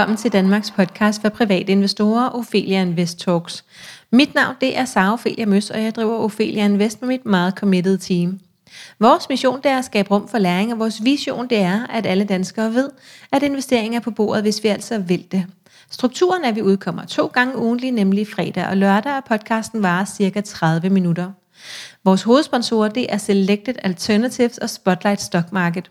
velkommen til Danmarks podcast for private investorer, Ophelia Invest Talks. Mit navn det er Sara Ophelia Møs, og jeg driver Ophelia Invest med mit meget committed team. Vores mission det er at skabe rum for læring, og vores vision det er, at alle danskere ved, at investeringer er på bordet, hvis vi altså vil det. Strukturen er, at vi udkommer to gange ugentlig, nemlig fredag og lørdag, og podcasten varer cirka 30 minutter. Vores hovedsponsorer det er Selected Alternatives og Spotlight Stock Market.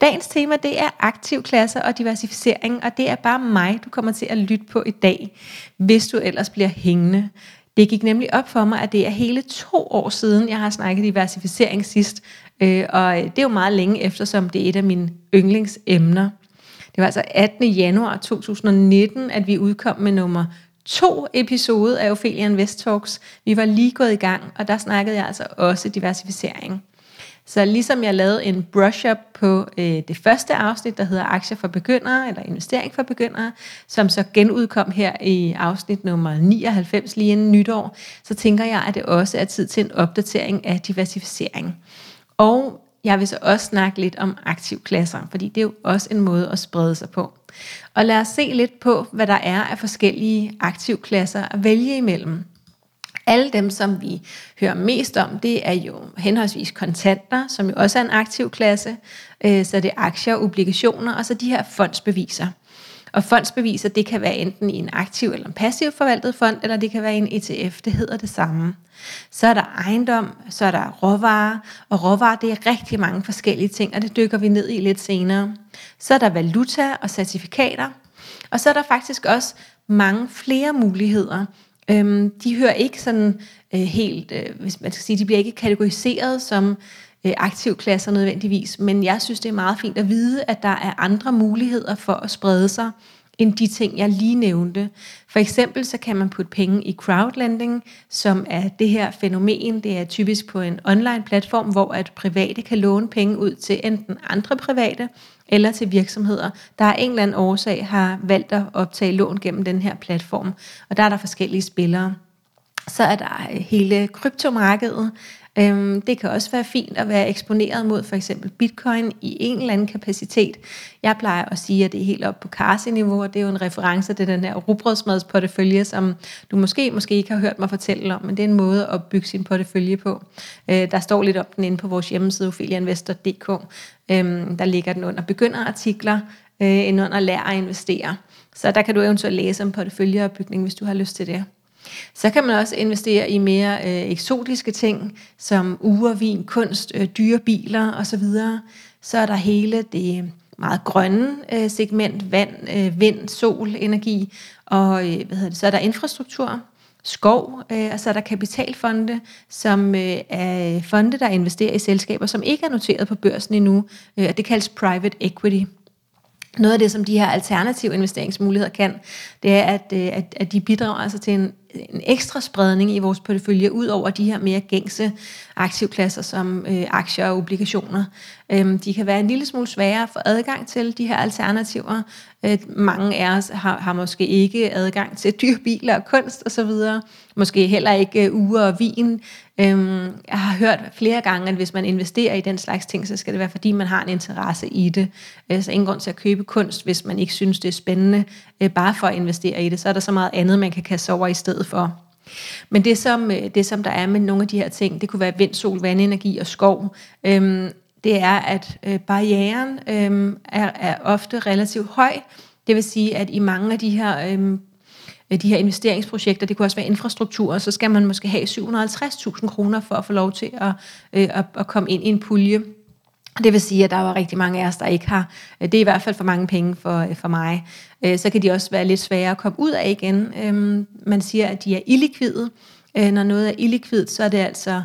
Dagens tema det er aktiv klasser og diversificering, og det er bare mig, du kommer til at lytte på i dag, hvis du ellers bliver hængende. Det gik nemlig op for mig, at det er hele to år siden, jeg har snakket diversificering sidst, øh, og det er jo meget længe efter, som det er et af mine yndlingsemner. Det var altså 18. januar 2019, at vi udkom med nummer to episode af Ophelian Invest Talks. Vi var lige gået i gang, og der snakkede jeg altså også diversificering. Så ligesom jeg lavede en brush-up på øh, det første afsnit, der hedder Aktier for begyndere, eller Investering for begyndere, som så genudkom her i afsnit nummer 99 lige inden nytår, så tænker jeg, at det også er tid til en opdatering af diversificering. Og jeg vil så også snakke lidt om aktivklasser, fordi det er jo også en måde at sprede sig på. Og lad os se lidt på, hvad der er af forskellige aktivklasser at vælge imellem. Alle dem, som vi hører mest om, det er jo henholdsvis kontanter, som jo også er en aktiv klasse, øh, så det er aktier, obligationer, og så de her fondsbeviser. Og fondsbeviser, det kan være enten i en aktiv eller en passiv forvaltet fond, eller det kan være en ETF, det hedder det samme. Så er der ejendom, så er der råvarer, og råvarer det er rigtig mange forskellige ting, og det dykker vi ned i lidt senere. Så er der valuta og certifikater, og så er der faktisk også mange flere muligheder. Øhm, de hører ikke sådan øh, helt, øh, hvis man skal sige, de bliver ikke kategoriseret som øh, aktivklasser nødvendigvis, men jeg synes, det er meget fint at vide, at der er andre muligheder for at sprede sig, end de ting, jeg lige nævnte. For eksempel så kan man putte penge i crowdlending, som er det her fænomen. Det er typisk på en online platform, hvor at private kan låne penge ud til enten andre private eller til virksomheder, der af en eller anden årsag har valgt at optage lån gennem den her platform. Og der er der forskellige spillere. Så er der øh, hele kryptomarkedet, Øhm, det kan også være fint at være eksponeret mod for eksempel bitcoin i en eller anden kapacitet. Jeg plejer at sige, at det er helt op på Carsi-niveau, og det er jo en reference til den her rugbrødsmadsportefølje, som du måske, måske ikke har hørt mig fortælle om, men det er en måde at bygge sin portefølje på. Øh, der står lidt om den inde på vores hjemmeside, ophelianvestor.dk. Øhm, der ligger den under begynderartikler, øh, end under lær at investere. Så der kan du eventuelt læse om porteføljeopbygning, hvis du har lyst til det. Så kan man også investere i mere øh, eksotiske ting, som urvin, kunst, øh, dyre biler osv. Så er der hele det meget grønne øh, segment, vand, øh, vind, sol, energi, og øh, hvad hedder det, så er der infrastruktur, skov, øh, og så er der kapitalfonde, som øh, er øh, fonde, der investerer i selskaber, som ikke er noteret på børsen endnu, øh, og det kaldes private equity. Noget af det, som de her alternative investeringsmuligheder kan, det er, at, øh, at, at de bidrager altså til en en ekstra spredning i vores portefølje, ud over de her mere gængse aktivklasser som øh, aktier og obligationer. Øhm, de kan være en lille smule sværere at få adgang til de her alternativer. Øh, mange af os har, har måske ikke adgang til dyre biler og kunst osv. Måske heller ikke øh, uger og vin. Øhm, jeg har hørt flere gange, at hvis man investerer i den slags ting, så skal det være, fordi man har en interesse i det. Øh, så ingen grund til at købe kunst, hvis man ikke synes, det er spændende, øh, bare for at investere i det. Så er der så meget andet, man kan kaste over i stedet for. Men det som, øh, det, som der er med nogle af de her ting, det kunne være vind, sol, vandenergi og skov, øhm, det er, at øh, barrieren øhm, er, er ofte relativt høj. Det vil sige, at i mange af de her øhm, Øh, de her investeringsprojekter, det kunne også være infrastruktur, så skal man måske have 750.000 kroner for at få lov til at, øh, at, at komme ind i en pulje. Det vil sige, at der var rigtig mange af os, der ikke har. Øh, det er i hvert fald for mange penge for, øh, for mig. Så kan de også være lidt svære at komme ud af igen. Man siger, at de er illikvide. Når noget er illikvidt, så er det altså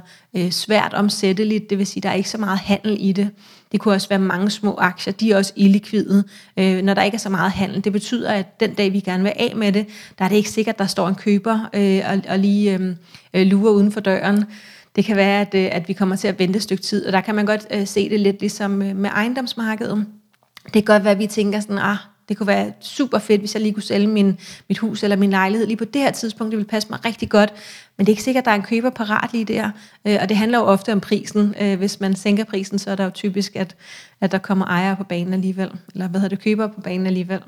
svært omsætteligt. Det vil sige, at der er ikke så meget handel i det. Det kunne også være mange små aktier, de er også illikvide, øh, når der ikke er så meget handel. Det betyder, at den dag, vi gerne vil af med det, der er det ikke sikkert, at der står en køber øh, og, og lige øhm, øh, lurer uden for døren. Det kan være, at, øh, at vi kommer til at vente et stykke tid, og der kan man godt se det lidt ligesom med ejendomsmarkedet. Det kan godt være, at vi tænker sådan, ah, det kunne være super fedt, hvis jeg lige kunne sælge min, mit hus eller min lejlighed lige på det her tidspunkt. Det ville passe mig rigtig godt. Men det er ikke sikkert, at der er en køber parat lige der. Øh, og det handler jo ofte om prisen. Øh, hvis man sænker prisen, så er der jo typisk, at, at der kommer ejere på banen alligevel. Eller hvad hedder det, købere på banen alligevel.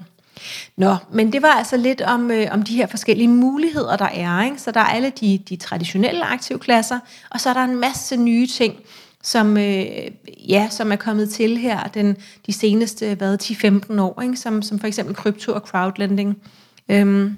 Nå, men det var altså lidt om, øh, om de her forskellige muligheder, der er. Ikke? Så der er alle de, de traditionelle aktivklasser, og så er der en masse nye ting, som, øh, ja, som er kommet til her den, de seneste hvad, 10-15 år, ikke? Som, som for eksempel krypto og crowdlending. Øhm,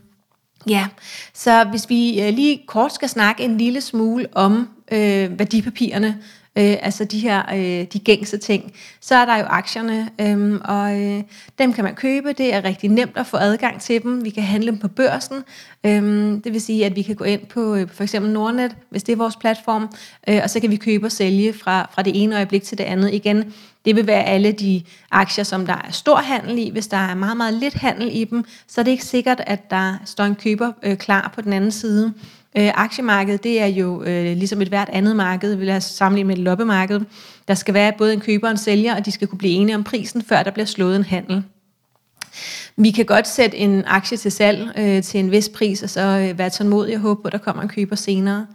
ja, så hvis vi øh, lige kort skal snakke en lille smule om øh, værdipapirerne, øh, altså de her øh, de gængse ting, så er der jo aktierne, øh, og øh, dem kan man købe. Det er rigtig nemt at få adgang til dem. Vi kan handle dem på børsen. Øh, det vil sige, at vi kan gå ind på øh, for eksempel Nordnet, hvis det er vores platform, øh, og så kan vi købe og sælge fra, fra det ene øjeblik til det andet. Igen, det vil være alle de aktier, som der er stor handel i. Hvis der er meget, meget lidt handel i dem, så er det ikke sikkert, at der står en køber øh, klar på den anden side. Øh, aktiemarkedet, det er jo øh, ligesom et hvert andet marked, vil jeg sammenligne med et loppemarked. Der skal være både en køber og en sælger, og de skal kunne blive enige om prisen, før der bliver slået en handel. Vi kan godt sætte en aktie til salg øh, til en vis pris, og så øh, være tålmodig og håbe på, at der kommer en køber senere.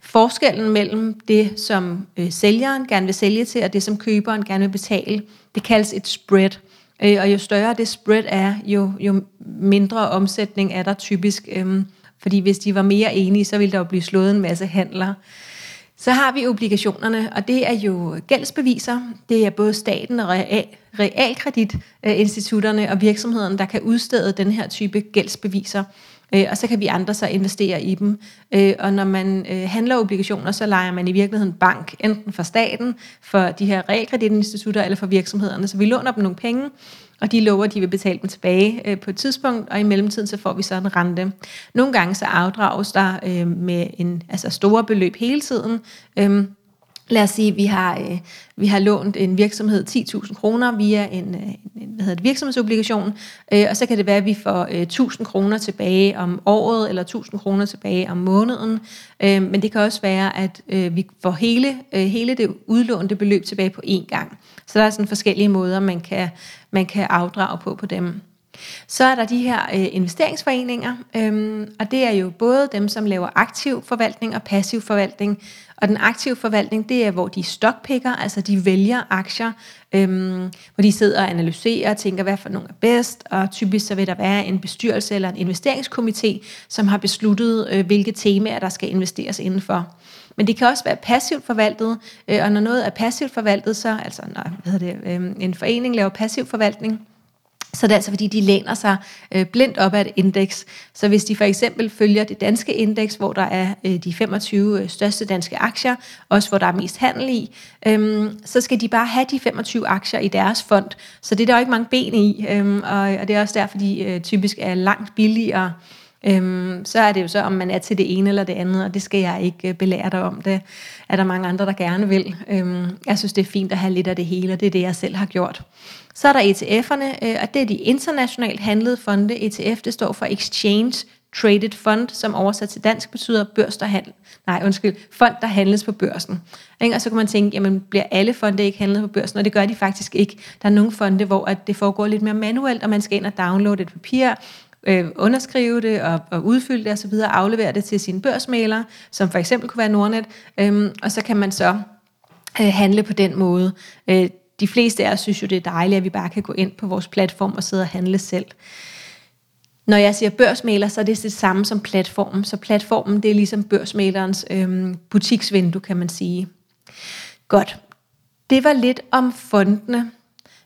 Forskellen mellem det, som øh, sælgeren gerne vil sælge til, og det, som køberen gerne vil betale, det kaldes et spread. Øh, og jo større det spread er, jo, jo mindre omsætning er der typisk. Øh, fordi hvis de var mere enige, så ville der jo blive slået en masse handler. Så har vi obligationerne, og det er jo gældsbeviser. Det er både staten og realkreditinstitutterne og virksomhederne, der kan udstede den her type gældsbeviser. Øh, og så kan vi andre så investere i dem. Øh, og når man øh, handler obligationer, så leger man i virkeligheden bank, enten for staten, for de her realkreditinstitutter eller for virksomhederne. Så vi låner dem nogle penge, og de lover, at de vil betale dem tilbage øh, på et tidspunkt, og i mellemtiden så får vi så en rente. Nogle gange så afdrages der øh, med en altså store beløb hele tiden. Øh, Lad os sige, at vi har, øh, vi har lånt en virksomhed 10.000 kroner via en, øh, en hvad hedder det, virksomhedsobligation, øh, og så kan det være, at vi får øh, 1.000 kroner tilbage om året, eller 1.000 kroner tilbage om måneden. Øh, men det kan også være, at øh, vi får hele, øh, hele det udlånte beløb tilbage på én gang. Så der er sådan forskellige måder, man kan, man kan afdrage på på dem. Så er der de her øh, investeringsforeninger, øhm, og det er jo både dem, som laver aktiv forvaltning og passiv forvaltning. Og den aktive forvaltning, det er, hvor de stockpicker, altså de vælger aktier, øhm, hvor de sidder og analyserer og tænker, hvad for nogle er bedst, og typisk så vil der være en bestyrelse eller en investeringskomité, som har besluttet, øh, hvilke temaer, der skal investeres indenfor. Men det kan også være passivt forvaltet, øh, og når noget er passivt forvaltet, så altså når hvad hedder det, øh, en forening laver passiv forvaltning, så det er altså fordi, de læner sig øh, blindt op ad et indeks. Så hvis de for eksempel følger det danske indeks, hvor der er øh, de 25 øh, største danske aktier, også hvor der er mest handel i, øhm, så skal de bare have de 25 aktier i deres fond. Så det er der jo ikke mange ben i, øhm, og, og det er også derfor, de øh, typisk er langt billigere Øhm, så er det jo så, om man er til det ene eller det andet, og det skal jeg ikke øh, belære dig om. Det er der mange andre, der gerne vil. Øhm, jeg synes, det er fint at have lidt af det hele, og det er det, jeg selv har gjort. Så er der ETF'erne, øh, og det er de internationalt handlede fonde. ETF, det står for Exchange Traded Fund, som oversat til dansk betyder børs, der handel. Nej, undskyld, fond, der handles på børsen. Og så kan man tænke, jamen bliver alle fonde ikke handlet på børsen? Og det gør de faktisk ikke. Der er nogle fonde, hvor at det foregår lidt mere manuelt, og man skal ind og downloade et papir, øh, underskrive det og, og udfylde det osv., og aflevere det til sin børsmaler, som for eksempel kunne være Nordnet, øh, og så kan man så øh, handle på den måde. Øh, de fleste af os synes jo, det er dejligt, at vi bare kan gå ind på vores platform og sidde og handle selv. Når jeg siger børsmaler, så er det det samme som platformen. Så platformen, det er ligesom børsmalerens øhm, butiksvindue, kan man sige. Godt. Det var lidt om fondene.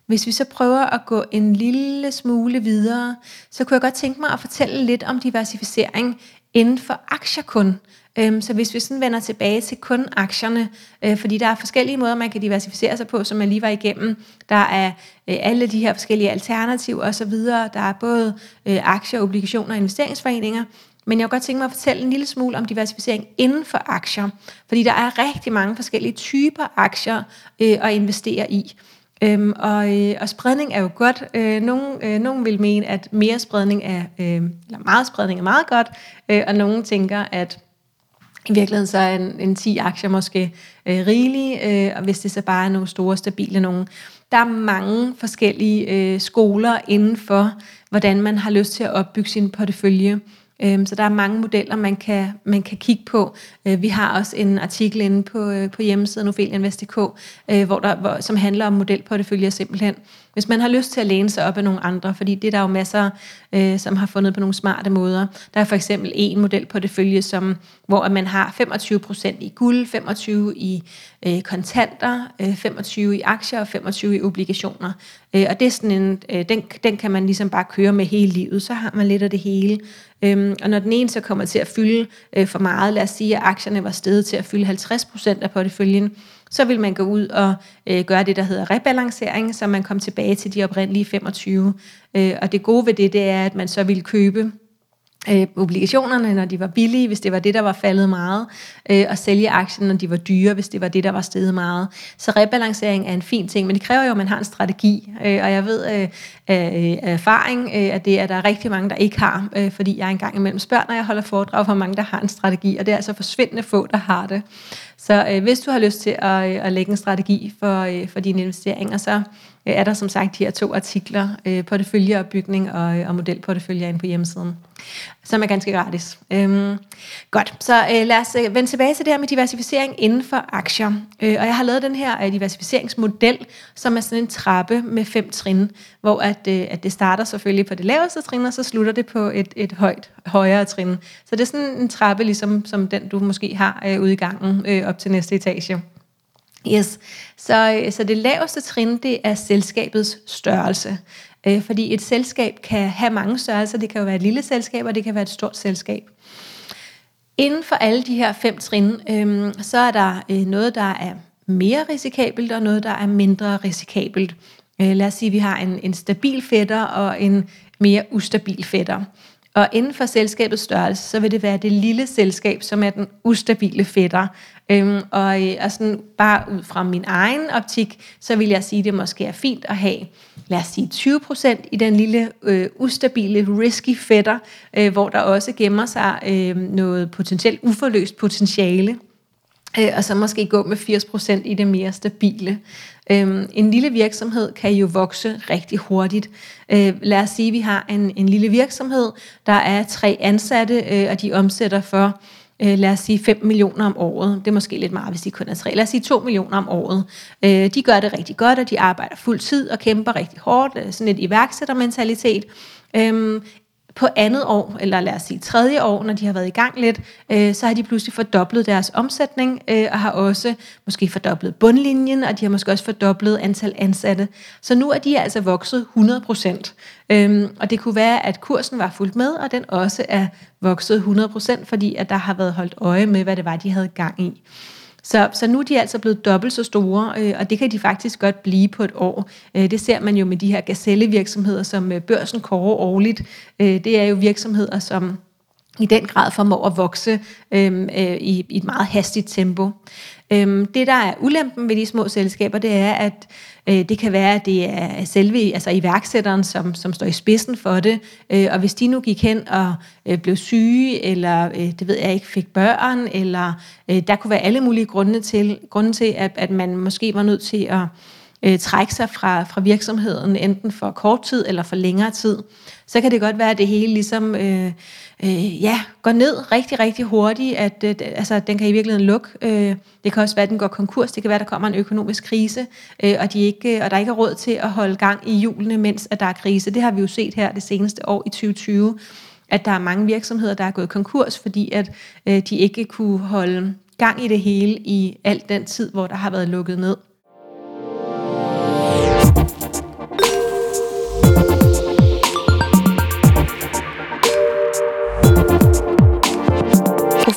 Hvis vi så prøver at gå en lille smule videre, så kunne jeg godt tænke mig at fortælle lidt om diversificering inden for aktier kun. Øhm, så hvis vi sådan vender tilbage til kun aktierne, øh, fordi der er forskellige måder, man kan diversificere sig på, som jeg lige var igennem. Der er øh, alle de her forskellige alternativer osv. Der er både øh, aktier, obligationer og investeringsforeninger. Men jeg vil godt tænke mig at fortælle en lille smule om diversificering inden for aktier. Fordi der er rigtig mange forskellige typer aktier at investere i. Øhm, og, øh, og spredning er jo godt. Øh, nogen, øh, nogen vil mene, at mere spredning er, øh, eller meget spredning er meget godt, øh, og nogen tænker, at i virkeligheden så er en, en 10 aktier måske øh, rigelige, øh, og hvis det så bare er nogle store, stabile nogen. Der er mange forskellige øh, skoler inden for, hvordan man har lyst til at opbygge sin portefølje. Øhm, så der er mange modeller, man kan, man kan kigge på. Øh, vi har også en artikel inde på, øh, på hjemmesiden Ophelia øh, hvor der, hvor, som handler om modelporteføljer simpelthen. Hvis man har lyst til at læne sig op af nogle andre, fordi det er der jo masser, øh, som har fundet på nogle smarte måder. Der er for eksempel en model på det følge, som, hvor man har 25% i guld, 25 i øh, kontanter, øh, 25 i aktier og 25 i obligationer. Øh, og det er sådan en, øh, den, den kan man ligesom bare køre med hele livet, så har man lidt af det hele. Øhm, og når den ene så kommer til at fylde øh, for meget, lad os sige, at aktierne var steget til at fylde 50% af porteføljen, så vil man gå ud og øh, gøre det, der hedder rebalancering, så man kommer tilbage til de oprindelige 25. Øh, og det gode ved det, det er, at man så vil købe øh, obligationerne, når de var billige, hvis det var det, der var faldet meget, øh, og sælge aktien, når de var dyre, hvis det var det, der var steget meget. Så rebalancering er en fin ting, men det kræver jo, at man har en strategi, øh, og jeg ved øh, af øh, erfaring, øh, at det er der rigtig mange, der ikke har, øh, fordi jeg engang imellem spørger, når jeg holder foredrag, hvor mange, der har en strategi, og det er altså forsvindende få, der har det. Så øh, hvis du har lyst til at, øh, at lægge en strategi for, øh, for dine investeringer, så Øh, er der som sagt de her to artikler, øh, porteføljeopbygning og, øh, og modelportefølje inde på hjemmesiden, som er ganske gratis. Øhm, godt, så øh, lad os øh, vende tilbage til det her med diversificering inden for aktier. Øh, og jeg har lavet den her øh, diversificeringsmodel, som er sådan en trappe med fem trin, hvor at, øh, at det starter selvfølgelig på det laveste trin, og så slutter det på et, et højt, højere trin. Så det er sådan en trappe, ligesom som den du måske har øh, ude i gangen øh, op til næste etage. Yes, så, øh, så det laveste trin, det er selskabets størrelse. Øh, fordi et selskab kan have mange størrelser. Det kan jo være et lille selskab, og det kan være et stort selskab. Inden for alle de her fem trin, øh, så er der øh, noget, der er mere risikabelt, og noget, der er mindre risikabelt. Øh, lad os sige, at vi har en, en stabil fætter og en mere ustabil fætter. Og inden for selskabets størrelse, så vil det være det lille selskab, som er den ustabile fætter. Øhm, og, og sådan bare ud fra min egen optik, så vil jeg sige, at det måske er fint at have, lad os sige 20% i den lille øh, ustabile, risky fætter, øh, hvor der også gemmer sig øh, noget potentielt uforløst potentiale øh, og så måske gå med 80% i det mere stabile. Øhm, en lille virksomhed kan jo vokse rigtig hurtigt. Øh, lad os sige, at vi har en, en lille virksomhed, der er tre ansatte, øh, og de omsætter for øh, lad os sige 5 millioner om året. Det er måske lidt meget, hvis de kun er 3. Lad os sige 2 millioner om året. Øh, de gør det rigtig godt, og de arbejder fuld tid og kæmper rigtig hårdt. Øh, sådan et iværksættermentalitet. Øhm, på andet år, eller lad os sige tredje år, når de har været i gang lidt, øh, så har de pludselig fordoblet deres omsætning, øh, og har også måske fordoblet bundlinjen, og de har måske også fordoblet antal ansatte. Så nu er de altså vokset 100 procent. Øhm, og det kunne være, at kursen var fuldt med, og den også er vokset 100 procent, fordi at der har været holdt øje med, hvad det var, de havde gang i. Så, så nu er de altså blevet dobbelt så store, øh, og det kan de faktisk godt blive på et år. Øh, det ser man jo med de her gazellevirksomheder, som øh, børsen kårer årligt. Øh, det er jo virksomheder, som i den grad formår at vokse øh, øh, i, i et meget hastigt tempo. Øhm, det, der er ulempen ved de små selskaber, det er, at øh, det kan være, at det er selve altså iværksætteren, som, som står i spidsen for det. Øh, og hvis de nu gik hen og øh, blev syge, eller øh, det ved jeg ikke, fik børn, eller øh, der kunne være alle mulige grunde til, grunde til at, at man måske var nødt til at øh, trække sig fra, fra virksomheden, enten for kort tid eller for længere tid, så kan det godt være, at det hele ligesom øh, øh, ja, går ned rigtig, rigtig hurtigt, at øh, altså, den kan i virkeligheden lukke. Øh, det kan også være, at den går konkurs, det kan være, at der kommer en økonomisk krise, øh, og, de ikke, øh, og der ikke er råd til at holde gang i hjulene, mens at der er krise. Det har vi jo set her det seneste år i 2020, at der er mange virksomheder, der er gået konkurs, fordi at øh, de ikke kunne holde gang i det hele i al den tid, hvor der har været lukket ned.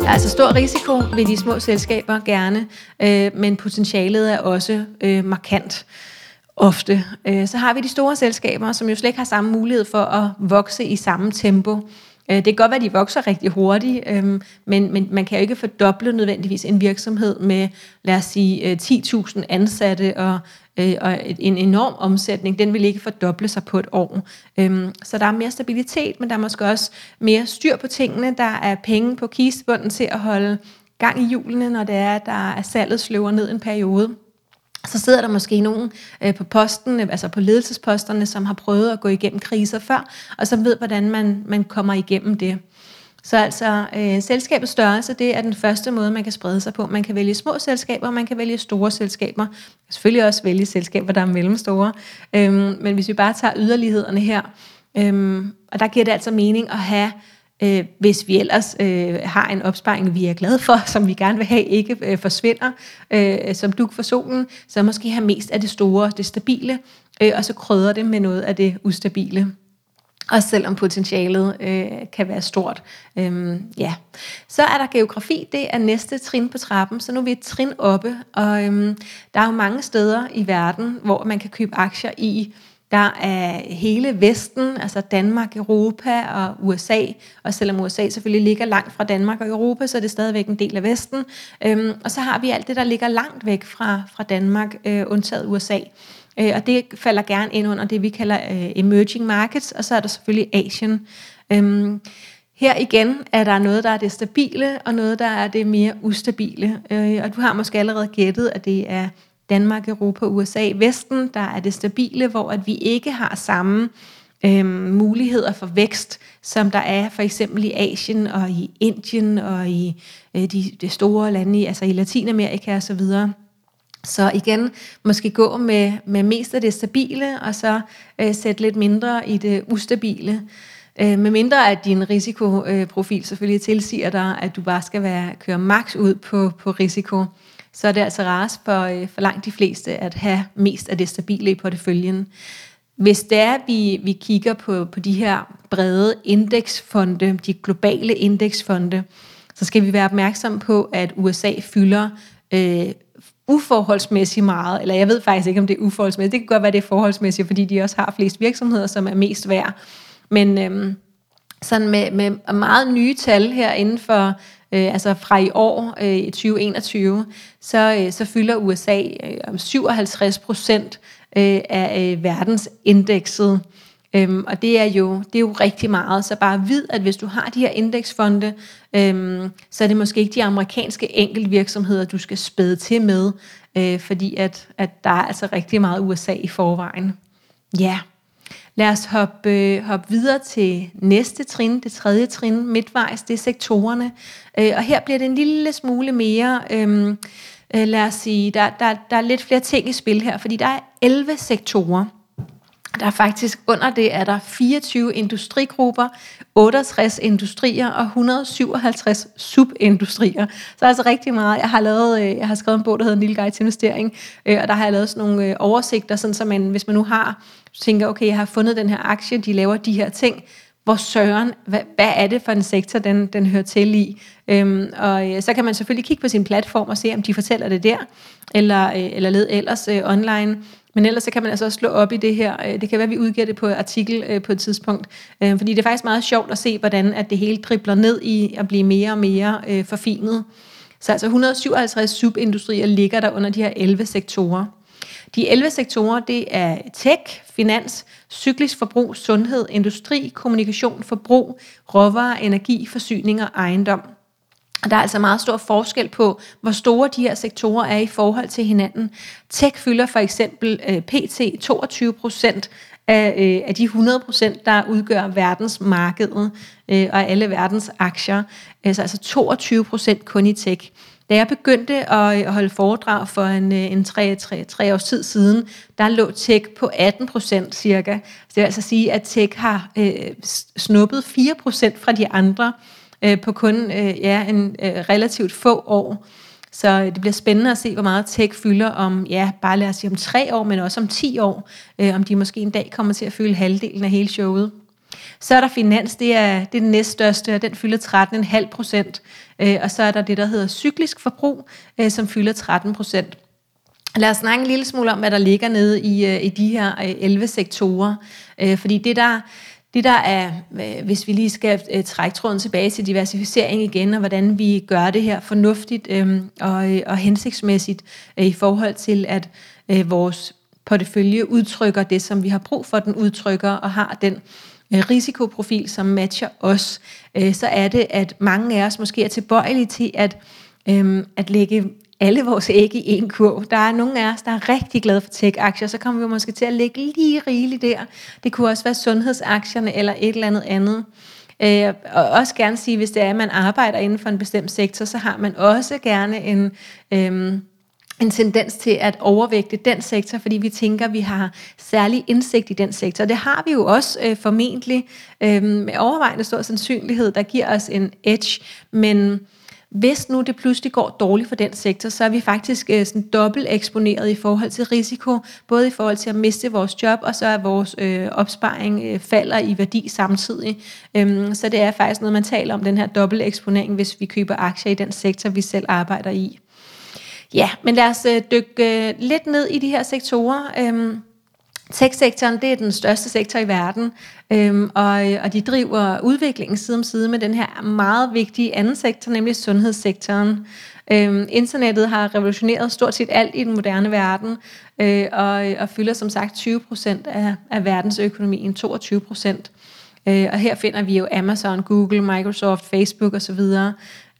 Der er altså stor risiko ved de små selskaber gerne, øh, men potentialet er også øh, markant ofte. Øh, så har vi de store selskaber, som jo slet ikke har samme mulighed for at vokse i samme tempo. Øh, det kan godt være, at de vokser rigtig hurtigt, øh, men, men man kan jo ikke fordoble nødvendigvis en virksomhed med, lad os sige, øh, 10.000 ansatte og, øh, og en enorm omsætning. Den vil ikke fordoble sig på et år. Øhm, så der er mere stabilitet, men der er måske også mere styr på tingene. Der er penge på kistebunden til at holde gang i julene, når det er, at der er salget sløver ned en periode så sidder der måske nogen øh, på posten, øh, altså på ledelsesposterne, som har prøvet at gå igennem kriser før, og som ved, hvordan man, man kommer igennem det. Så altså, øh, selskabets størrelse, det er den første måde, man kan sprede sig på. Man kan vælge små selskaber, man kan vælge store selskaber. Man kan selvfølgelig også vælge selskaber, der er mellemstore. Øhm, men hvis vi bare tager yderlighederne her, øhm, og der giver det altså mening at have øh, hvis vi ellers øh, har en opsparing, vi er glade for, som vi gerne vil have, ikke øh, forsvinder, øh, som duk for solen, så måske have mest af det store, det stabile, øh, og så krydder det med noget af det ustabile. Også selvom potentialet øh, kan være stort. Øhm, ja. Så er der geografi, det er næste trin på trappen, så nu er vi et trin oppe, og øhm, der er jo mange steder i verden, hvor man kan købe aktier i der er hele Vesten, altså Danmark, Europa og USA. Og selvom USA selvfølgelig ligger langt fra Danmark og Europa, så er det stadigvæk en del af Vesten. Øhm, og så har vi alt det, der ligger langt væk fra, fra Danmark, øh, undtaget USA. Øh, og det falder gerne ind under det, vi kalder øh, emerging markets, og så er der selvfølgelig Asien. Øhm, her igen er der noget, der er det stabile, og noget, der er det mere ustabile. Øh, og du har måske allerede gættet, at det er Danmark, Europa, USA, Vesten, der er det stabile, hvor at vi ikke har samme øh, muligheder for vækst, som der er for eksempel i Asien og i Indien og i øh, de, de store lande, altså i Latinamerika og så videre. Så igen, måske gå med, med mest af det stabile, og så øh, sætte lidt mindre i det ustabile. Øh, med mindre at din risikoprofil selvfølgelig tilsiger dig, at du bare skal være køre maks ud på, på risiko så er det altså rarest for, øh, for langt de fleste at have mest af det stabile i porteføljen. Hvis det er, at vi, vi kigger på, på de her brede indeksfonde, de globale indeksfonde, så skal vi være opmærksom på, at USA fylder øh, uforholdsmæssigt meget, eller jeg ved faktisk ikke, om det er uforholdsmæssigt. Det kan godt være, det er forholdsmæssigt, fordi de også har flest virksomheder, som er mest værd. Men øhm, sådan med, med meget nye tal her inden for øh, altså fra i år, øh, 2021, så, øh, så fylder USA øh, 57 procent øh, af øh, verdensindekset. Øhm, og det er, jo, det er jo rigtig meget, så bare vid, at hvis du har de her indeksfonde, øhm, så er det måske ikke de amerikanske enkeltvirksomheder, du skal spæde til med, øh, fordi at, at der er altså rigtig meget USA i forvejen. Ja. Lad os hoppe, øh, hoppe videre til næste trin, det tredje trin, midtvejs, det er sektorerne. Øh, og her bliver det en lille smule mere, øhm, øh, lad os sige, der, der, der er lidt flere ting i spil her, fordi der er 11 sektorer. Der er faktisk under det, er der 24 industrigrupper, 68 industrier og 157 subindustrier. Så er altså rigtig meget. Jeg har, lavet, øh, jeg har skrevet en bog, der hedder En lille guide til investering, øh, og der har jeg lavet sådan nogle øh, oversigter, sådan så man, hvis man nu har, tænker, okay, jeg har fundet den her aktie, de laver de her ting, hvor søren, hvad, hvad er det for en sektor, den, den hører til i? Øhm, og så kan man selvfølgelig kigge på sin platform og se, om de fortæller det der, eller, eller led ellers øh, online. Men ellers så kan man altså også slå op i det her. Øh, det kan være, at vi udgiver det på artikel øh, på et tidspunkt. Øh, fordi det er faktisk meget sjovt at se, hvordan at det hele dribler ned i at blive mere og mere forfinet. Så altså 157 subindustrier ligger der under de her 11 sektorer. De 11 sektorer, det er tech, finans, cyklisk forbrug, sundhed, industri, kommunikation, forbrug, råvarer, energi, forsyning og ejendom. Og der er altså meget stor forskel på, hvor store de her sektorer er i forhold til hinanden. Tech fylder for eksempel øh, PT 22 procent af, øh, af de 100 procent, der udgør verdensmarkedet øh, og alle verdens aktier. Altså, altså 22 procent kun i tech. Da jeg begyndte at øh, holde foredrag for en, øh, en tre, tre, tre års tid siden, der lå tech på 18 procent cirka. det vil altså sige, at tech har øh, snuppet 4 procent fra de andre øh, på kun øh, ja, en øh, relativt få år. Så øh, det bliver spændende at se, hvor meget tech fylder om, ja, bare lad os sige om tre år, men også om 10 år, øh, om de måske en dag kommer til at fylde halvdelen af hele showet. Så er der finans, det er, det er den næststørste, og den fylder 13,5 procent. Øh, og så er der det, der hedder cyklisk forbrug, øh, som fylder 13 procent. Lad os snakke en lille smule om, hvad der ligger nede i, øh, i de her øh, 11 sektorer. Øh, fordi det der, det der er, øh, hvis vi lige skal øh, trække tråden tilbage til diversificering igen, og hvordan vi gør det her fornuftigt øhm, øh, og, og hensigtsmæssigt øh, i forhold til, at øh, vores portefølje udtrykker det, som vi har brug for, den udtrykker, og har den øh, risikoprofil, som matcher os, så er det, at mange af os måske er tilbøjelige til at, øh, at lægge alle vores æg i en kurv. Der er nogle af os, der er rigtig glade for tech-aktier, så kommer vi måske til at lægge lige rigeligt der. Det kunne også være sundhedsaktierne eller et eller andet andet. Øh, og også gerne sige, hvis det er, at man arbejder inden for en bestemt sektor, så har man også gerne en... Øh, en tendens til at overvægte den sektor, fordi vi tænker, at vi har særlig indsigt i den sektor. Det har vi jo også øh, formentlig øh, med overvejende stor sandsynlighed, der giver os en edge, men hvis nu det pludselig går dårligt for den sektor, så er vi faktisk øh, sådan dobbelt eksponeret i forhold til risiko, både i forhold til at miste vores job, og så er vores øh, opsparing øh, falder i værdi samtidig. Øhm, så det er faktisk noget, man taler om, den her dobbelt eksponering, hvis vi køber aktier i den sektor, vi selv arbejder i. Ja, men lad os øh, dykke øh, lidt ned i de her sektorer. Øh, Tech-sektoren det er den største sektor i verden, øhm, og, og de driver udviklingen side om side med den her meget vigtige anden sektor, nemlig sundhedssektoren. Øhm, internettet har revolutioneret stort set alt i den moderne verden, øh, og, og fylder som sagt 20 procent af, af verdensøkonomien, 22 procent. Øh, og her finder vi jo Amazon, Google, Microsoft, Facebook osv.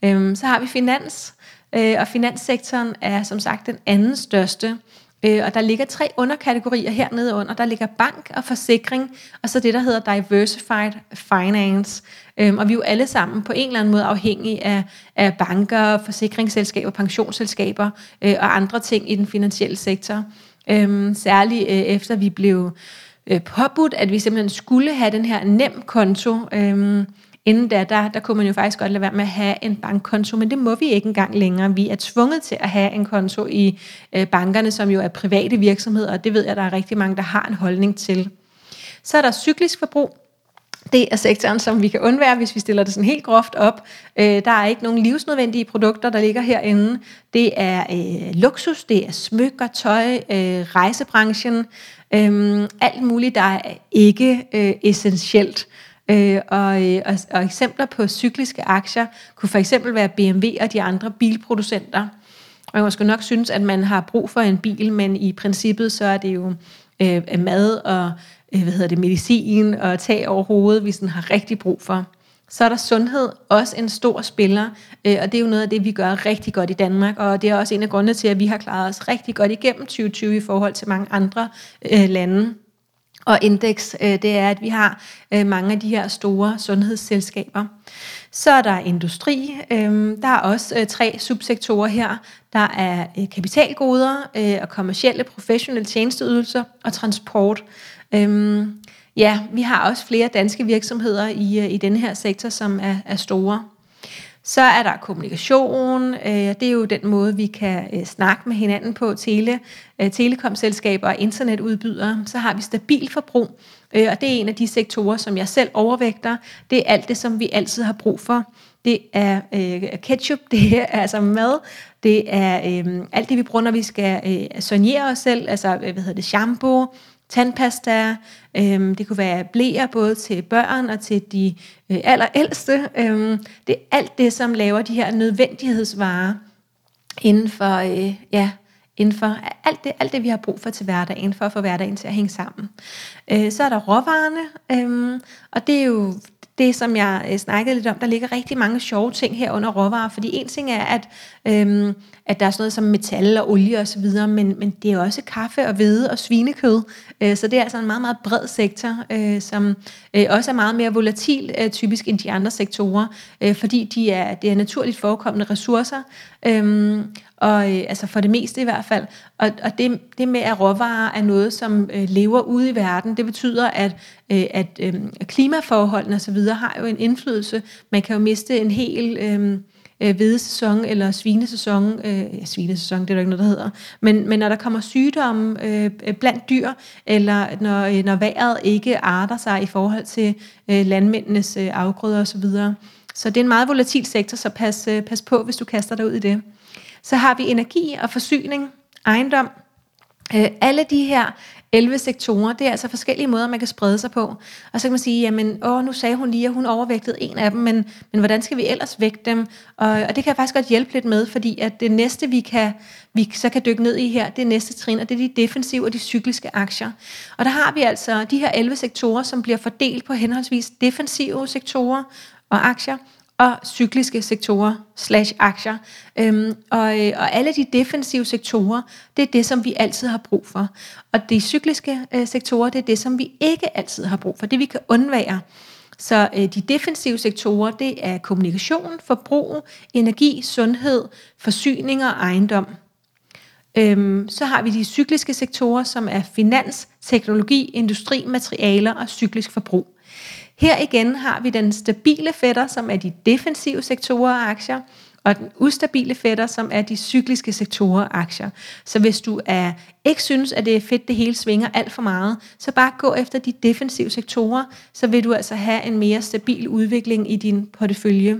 Øhm, så har vi finans, øh, og finanssektoren er som sagt den anden største. Øh, og der ligger tre underkategorier hernede under. Der ligger bank og forsikring, og så det, der hedder diversified finance. Øhm, og vi er jo alle sammen på en eller anden måde afhængige af, af banker, forsikringsselskaber, pensionsselskaber øh, og andre ting i den finansielle sektor. Øhm, særligt øh, efter vi blev øh, påbudt, at vi simpelthen skulle have den her nem konto. Øh, Inden da, der, der kunne man jo faktisk godt lade være med at have en bankkonto, men det må vi ikke engang længere. Vi er tvunget til at have en konto i øh, bankerne, som jo er private virksomheder, og det ved jeg, der er rigtig mange, der har en holdning til. Så er der cyklisk forbrug. Det er sektoren, som vi kan undvære, hvis vi stiller det sådan helt groft op. Øh, der er ikke nogen livsnødvendige produkter, der ligger herinde. Det er øh, luksus, det er smykker, tøj, øh, rejsebranchen, øh, alt muligt, der er ikke øh, essentielt. Øh, og, øh, og, og eksempler på cykliske aktier kunne for eksempel være BMW og de andre bilproducenter. Og jeg måske nok synes, at man har brug for en bil, men i princippet så er det jo øh, mad og øh, hvad hedder det, medicin og tag over hovedet, vi sådan har rigtig brug for. Så er der sundhed, også en stor spiller, øh, og det er jo noget af det, vi gør rigtig godt i Danmark, og det er også en af grundene til, at vi har klaret os rigtig godt igennem 2020 i forhold til mange andre øh, lande og indeks, øh, det er, at vi har øh, mange af de her store sundhedsselskaber. Så er der industri. Øh, der er også tre subsektorer her. Der er kapitalgoder og kommercielle professionelle tjenesteydelser og transport. Ja, vi har også flere danske virksomheder i, i denne her sektor, som er, er store. Så er der kommunikation. Øh, det er jo den måde, vi kan øh, snakke med hinanden på. Tele, øh, telekomselskaber og internetudbydere. Så har vi stabil forbrug. Øh, og det er en af de sektorer, som jeg selv overvægter. Det er alt det, som vi altid har brug for. Det er øh, ketchup, det er altså mad, det er øh, alt det, vi bruger, når vi skal øh, soignere os selv, altså øh, hvad hedder det, shampoo, tandpasta, øhm, det kunne være blæer både til børn og til de øh, allerældste. Øhm, det er alt det, som laver de her nødvendighedsvarer inden for, øh, ja, inden for alt det, alt det, vi har brug for til hverdagen, for at få hverdagen til at hænge sammen. Øh, så er der råvarerne, øh, og det er jo det, som jeg øh, snakkede lidt om, der ligger rigtig mange sjove ting her under råvarer, fordi en ting er, at, øhm, at der er sådan noget som metal og olie og så videre, men, men det er også kaffe og hvede og svinekød, øh, så det er altså en meget, meget bred sektor, øh, som øh, også er meget mere volatil øh, typisk end de andre sektorer, øh, fordi de er, det er naturligt forekommende ressourcer, øh, og øh, altså for det meste i hvert fald. Og, og det, det med, at råvarer er noget, som øh, lever ude i verden, det betyder, at, øh, at øh, klimaforholdene osv. har jo en indflydelse. Man kan jo miste en hel... Øh, øh, hvedesæson eller svinesæson, øh, ja, svinesæson, det er der ikke noget, der hedder, men, men når der kommer sygdomme øh, blandt dyr, eller når, øh, når vejret ikke arter sig i forhold til øh, landmændenes øh, afgrøder osv., så, så det er en meget volatil sektor, så pas, øh, pas på, hvis du kaster dig ud i det. Så har vi energi og forsyning, ejendom. Øh, alle de her 11 sektorer. Det er altså forskellige måder, man kan sprede sig på. Og så kan man sige, jamen, åh, nu sagde hun lige, at hun overvægtede en af dem, men, men hvordan skal vi ellers vægte dem? Og, og det kan jeg faktisk godt hjælpe lidt med, fordi at det næste, vi, kan, vi så kan dykke ned i her, det er næste trin, og det er de defensive og de cykliske aktier. Og der har vi altså de her 11 sektorer, som bliver fordelt på henholdsvis defensive sektorer og aktier, og cykliske sektorer slash aktier. Øhm, og, øh, og alle de defensive sektorer, det er det, som vi altid har brug for. Og de cykliske øh, sektorer, det er det, som vi ikke altid har brug for. Det vi kan undvære. Så øh, de defensive sektorer, det er kommunikation, forbrug, energi, sundhed, forsyning og ejendom. Øhm, så har vi de cykliske sektorer, som er finans, teknologi, industri, materialer og cyklisk forbrug. Her igen har vi den stabile fætter, som er de defensive sektorer og aktier, og den ustabile fætter, som er de cykliske sektorer og aktier. Så hvis du er, ikke synes, at det er fedt, det hele svinger alt for meget, så bare gå efter de defensive sektorer, så vil du altså have en mere stabil udvikling i din portefølje.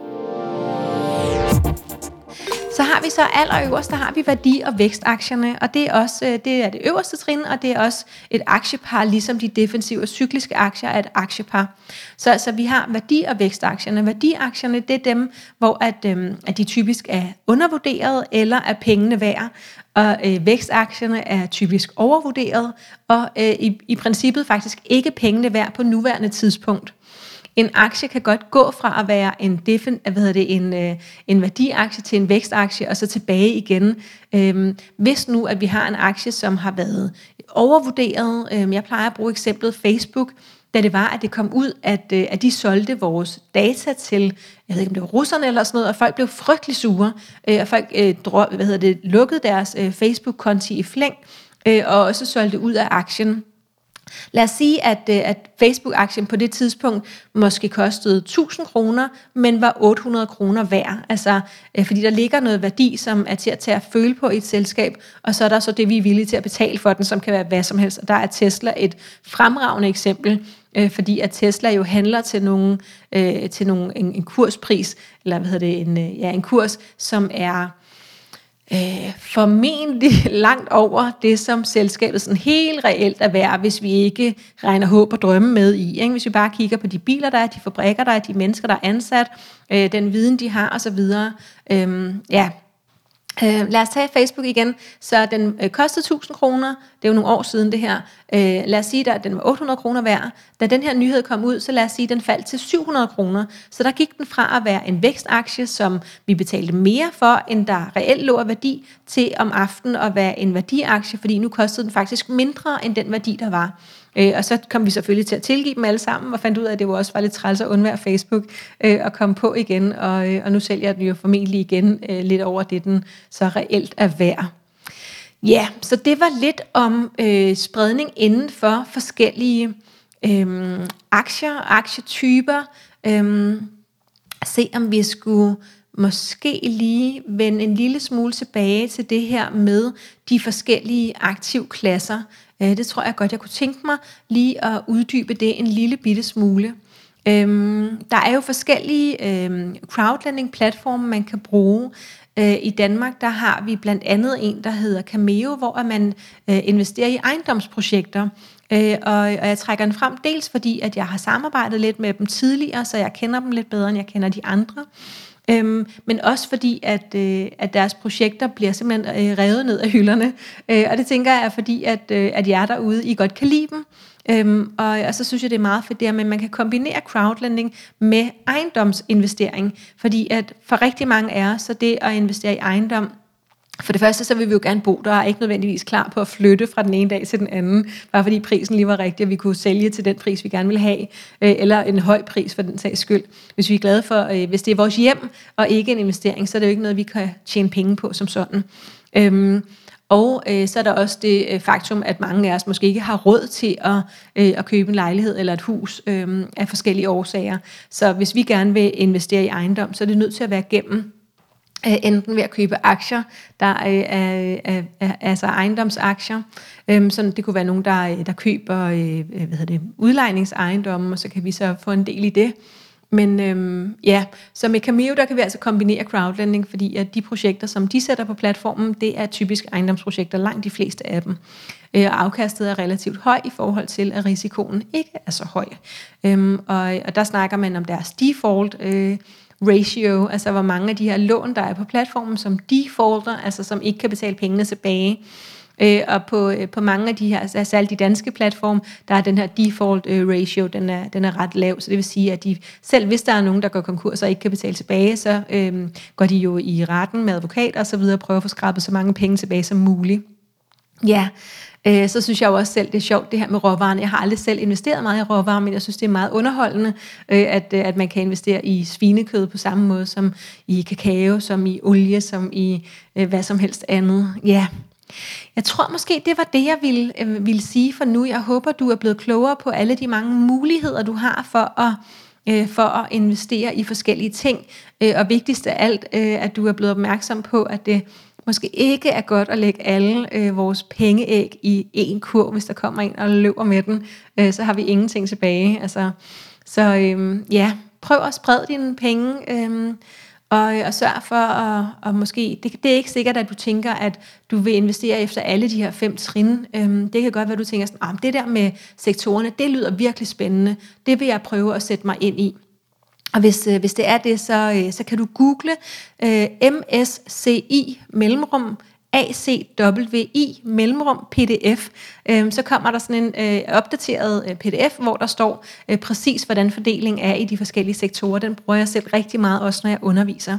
Så har vi så allerøverst, der har vi værdi- og vækstaktierne, og det er også øh, det, er det øverste trin, og det er også et aktiepar, ligesom de defensive og cykliske aktier er et aktiepar. Så altså, vi har værdi- og vækstaktierne. Værdiaktierne, det er dem, hvor at, øhm, at de typisk er undervurderet eller er pengene værd, og øh, vækstaktierne er typisk overvurderet, og øh, i, i princippet faktisk ikke pengene værd på nuværende tidspunkt. En aktie kan godt gå fra at være en, defin, øh, hvad hedder det, en, øh, en værdiaktie til en vækstaktie, og så tilbage igen. Øhm, hvis nu, at vi har en aktie, som har været overvurderet, øhm, jeg plejer at bruge eksemplet Facebook, da det var, at det kom ud, at, øh, at de solgte vores data til, jeg ved ikke om det var russerne eller sådan noget, og folk blev frygtelig sure, øh, og folk øh, drog, hvad hedder det, lukkede deres øh, Facebook-konti i flæng, øh, og også solgte ud af aktien. Lad os sige, at, øh, at Facebook-aktien på det tidspunkt måske kostede 1000 kroner, men var 800 kroner værd. Altså, øh, fordi der ligger noget værdi, som er til at tage at føle på i et selskab, og så er der så det, vi er villige til at betale for den, som kan være hvad som helst. Og der er Tesla et fremragende eksempel, øh, fordi at Tesla jo handler til, nogle, øh, til nogle, en, en kurspris, eller hvad hedder det, en, ja, en kurs, som er øh, formentlig langt over det, som selskabet sådan helt reelt er værd, hvis vi ikke regner håb og drømme med i. Ikke? Hvis vi bare kigger på de biler, der er, de fabrikker, der er, de mennesker, der er ansat, øh, den viden, de har osv. Øhm, ja, Øh, lad os tage Facebook igen. Så den øh, kostede 1000 kroner. Det er jo nogle år siden det her. Øh, lad os sige, at den var 800 kroner værd. Da den her nyhed kom ud, så lad os sige, at den faldt til 700 kroner. Så der gik den fra at være en vækstaktie, som vi betalte mere for, end der reelt lå af værdi, til om aftenen at være en værdiaktie, fordi nu kostede den faktisk mindre end den værdi, der var. Øh, og så kom vi selvfølgelig til at tilgive dem alle sammen, og fandt ud af, at det jo også var lidt træls at undvære Facebook, øh, og komme på igen, og, øh, og nu sælger jeg den jo formentlig igen øh, lidt over det, den så reelt er værd. Ja, så det var lidt om øh, spredning inden for forskellige øh, aktier, aktietyper. Øh, se om vi skulle måske lige vende en lille smule tilbage til det her med de forskellige aktivklasser. Øh, det tror jeg godt, jeg kunne tænke mig lige at uddybe det en lille bitte smule. Øhm, der er jo forskellige øhm, crowdlending-platforme, man kan bruge. Øh, I Danmark der har vi blandt andet en, der hedder Cameo, hvor man øh, investerer i ejendomsprojekter. Øh, og, og jeg trækker den frem dels fordi, at jeg har samarbejdet lidt med dem tidligere, så jeg kender dem lidt bedre, end jeg kender de andre. Øhm, men også fordi, at, øh, at deres projekter bliver simpelthen øh, revet ned af hylderne. Øh, og det tænker jeg er fordi, at, øh, at jer derude, I godt kan lide dem. Øhm, og, og så synes jeg, det er meget fedt det at man kan kombinere crowdlending med ejendomsinvestering. Fordi at for rigtig mange af os, så det at investere i ejendom, for det første, så vil vi jo gerne bo der, og er ikke nødvendigvis klar på at flytte fra den ene dag til den anden, bare fordi prisen lige var rigtig, og vi kunne sælge til den pris, vi gerne vil have, øh, eller en høj pris for den sags skyld. Hvis vi er glade for, øh, hvis det er vores hjem, og ikke en investering, så er det jo ikke noget, vi kan tjene penge på som sådan. Øhm, og øh, så er der også det øh, faktum, at mange af os måske ikke har råd til at, øh, at købe en lejlighed eller et hus øh, af forskellige årsager. Så hvis vi gerne vil investere i ejendom, så er det nødt til at være gennem Øh, enten ved at købe aktier, der er, er, er, er altså ejendomsaktier. Øhm, sådan, det kunne være nogen, der, øh, der køber øh, hvad hedder det, udlejningsejendomme, og så kan vi så få en del i det. Men øhm, ja, så med Cameo, der kan vi altså kombinere crowdlending, fordi at de projekter, som de sætter på platformen, det er typisk ejendomsprojekter, langt de fleste af dem. Øh, afkastet er relativt høj i forhold til, at risikoen ikke er så høj. Øhm, og, og der snakker man om deres default øh, ratio, altså hvor mange af de her lån, der er på platformen, som defaulter, altså som ikke kan betale pengene tilbage. Øh, og på, øh, på mange af de her, altså særligt de danske platforme, der er den her default øh, ratio, den er, den er ret lav. Så det vil sige, at de, selv hvis der er nogen, der går konkurs og ikke kan betale tilbage, så øh, går de jo i retten med advokater og så videre og prøver at få skrabet så mange penge tilbage som muligt. Ja, øh, så synes jeg jo også selv, det er sjovt det her med råvarerne. Jeg har aldrig selv investeret meget i råvarer, men jeg synes, det er meget underholdende, øh, at, øh, at man kan investere i svinekød på samme måde som i kakao, som i olie, som i øh, hvad som helst andet. Ja, jeg tror måske, det var det, jeg ville, øh, ville sige for nu. Jeg håber, du er blevet klogere på alle de mange muligheder, du har for at, øh, for at investere i forskellige ting. Øh, og vigtigst af alt, øh, at du er blevet opmærksom på, at det måske ikke er godt at lægge alle øh, vores pengeæg i én kur, hvis der kommer en og løber med den. Øh, så har vi ingenting tilbage. Altså, så øh, ja, prøv at sprede dine penge. Øhm, øh, og, og sørg for at og måske, det, det er ikke sikkert, at du tænker, at du vil investere efter alle de her fem trin. Øhm, det kan godt være, at du tænker sådan, ah, det der med sektorerne, det lyder virkelig spændende. Det vil jeg prøve at sætte mig ind i. Og hvis, øh, hvis det er det, så, øh, så kan du google øh, MSCI mellemrum ACWI mellemrum PDF, øh, så kommer der sådan en øh, opdateret øh, PDF, hvor der står øh, præcis, hvordan fordelingen er i de forskellige sektorer. Den bruger jeg selv rigtig meget, også når jeg underviser.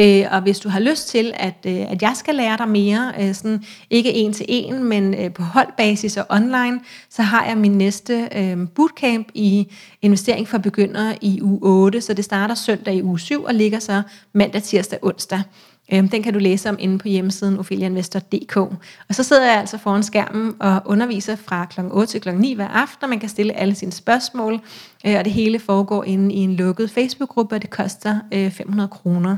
Øh, og hvis du har lyst til, at, øh, at jeg skal lære dig mere, øh, sådan, ikke en til en, men øh, på holdbasis og online, så har jeg min næste øh, bootcamp i investering for begyndere i uge 8, så det starter søndag i uge 7 og ligger så mandag, tirsdag, onsdag. Øh, den kan du læse om inde på hjemmesiden opheliainvestor.dk. Og så sidder jeg altså foran skærmen og underviser fra kl. 8 til kl. 9 hver aften, man kan stille alle sine spørgsmål, øh, og det hele foregår inde i en lukket Facebook-gruppe, og det koster øh, 500 kroner.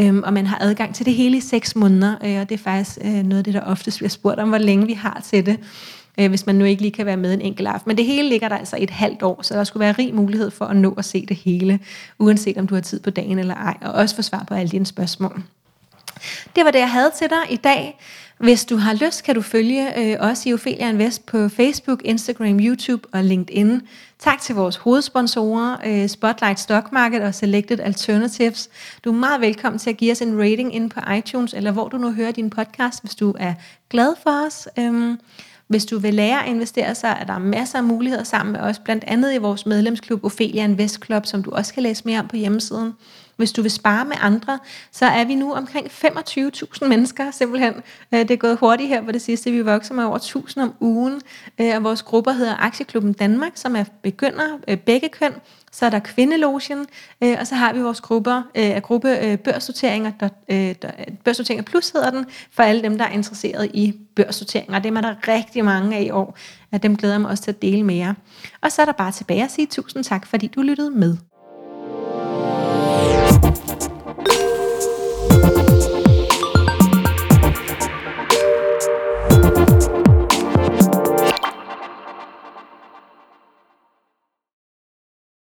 Øhm, og man har adgang til det hele i 6 måneder, øh, og det er faktisk øh, noget af det, der oftest bliver spurgt om, hvor længe vi har til det øh, hvis man nu ikke lige kan være med en enkelt aften. Men det hele ligger der altså et halvt år, så der skulle være rig mulighed for at nå at se det hele, uanset om du har tid på dagen eller ej, og også få svar på alle dine spørgsmål. Det var det, jeg havde til dig i dag. Hvis du har lyst, kan du følge øh, os i Ophelia Invest på Facebook, Instagram, YouTube og LinkedIn. Tak til vores hovedsponsorer, øh, Spotlight Stock Market og Selected Alternatives. Du er meget velkommen til at give os en rating inde på iTunes, eller hvor du nu hører din podcast, hvis du er glad for os. Øhm, hvis du vil lære at investere, så er der masser af muligheder sammen med os, blandt andet i vores medlemsklub Ophelia Invest Club, som du også kan læse mere om på hjemmesiden. Hvis du vil spare med andre, så er vi nu omkring 25.000 mennesker simpelthen. Øh, det er gået hurtigt her på det sidste. Vi vokser med over 1000 om ugen. Øh, og vores grupper hedder Aktieklubben Danmark, som er begynder øh, begge køn. Så er der Kvindelogien, og så har vi vores grupper af gruppe børsnoteringer, der, børsnoteringer plus hedder den, for alle dem, der er interesseret i børsnoteringer. Dem er der rigtig mange af i år, og dem glæder jeg mig også til at dele med jer. Og så er der bare tilbage at sige tusind tak, fordi du lyttede med.